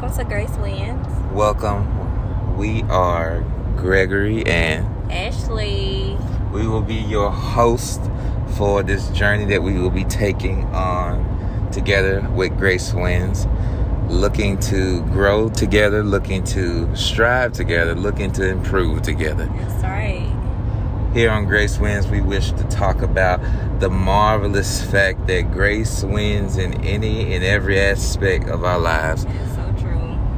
welcome. To Grace Wins. Welcome. We are Gregory and Ashley. we will be your host for this journey that we will be taking on together with Grace Wins. Looking to grow together, looking to strive together, looking to improve together. That's right. Here on Grace Wins, we wish to talk about the marvelous fact that grace wins in any and every aspect of our lives. That's so true.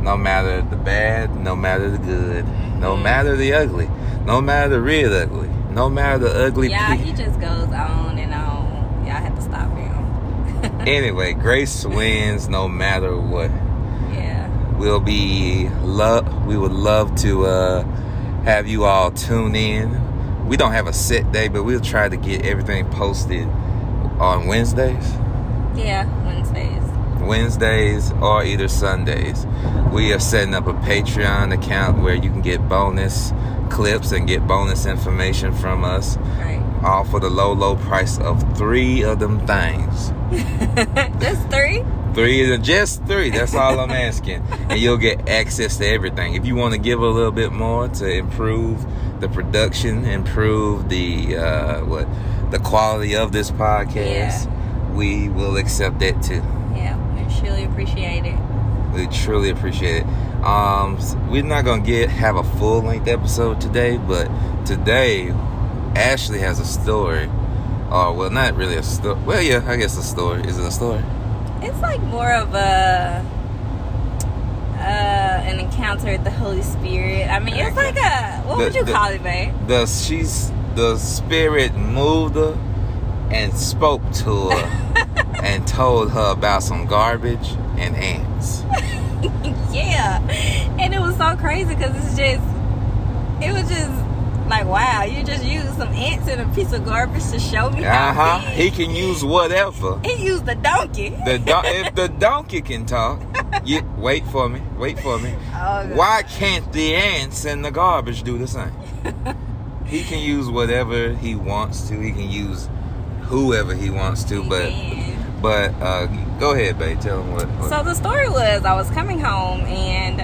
No matter the bad, no matter the good, no matter the ugly, no matter the real ugly, no matter the ugly Yeah, he just goes on and on. Y'all have to stop him. Anyway, grace wins no matter what. yeah. We'll be love. We would love to uh, have you all tune in. We don't have a set day, but we'll try to get everything posted on Wednesdays. Yeah, Wednesdays. Wednesdays or either Sundays. We are setting up a Patreon account where you can get bonus clips and get bonus information from us, Right. all for the low, low price of three of them things. Just three? Three is just three. That's all I'm asking, and you'll get access to everything. If you want to give a little bit more to improve the production, improve the uh, what the quality of this podcast, we will accept that too. Yeah, surely appreciate it. We truly appreciate it. Um, we're not gonna get have a full length episode today, but today Ashley has a story. Or well, not really a story. Well, yeah, I guess a story. Is it a story? It's like more of a uh, an encounter with the Holy Spirit. I mean, it's like a what would The- you the- call it, babe? The she's the spirit moved her and spoke to her and told her about some garbage and ants. yeah, and it was so crazy because it's just it was just like wow, you just used some ants and a piece of garbage to show me Uh huh. He can use whatever. He used the donkey. The don- if the donkey can talk, you wait for me. Wait for me. Oh, Why can't the ants and the garbage do the same? he can use whatever he wants to. He can use whoever he wants to. But Amen. But uh, go ahead, babe. Tell them what. what So the story was I was coming home and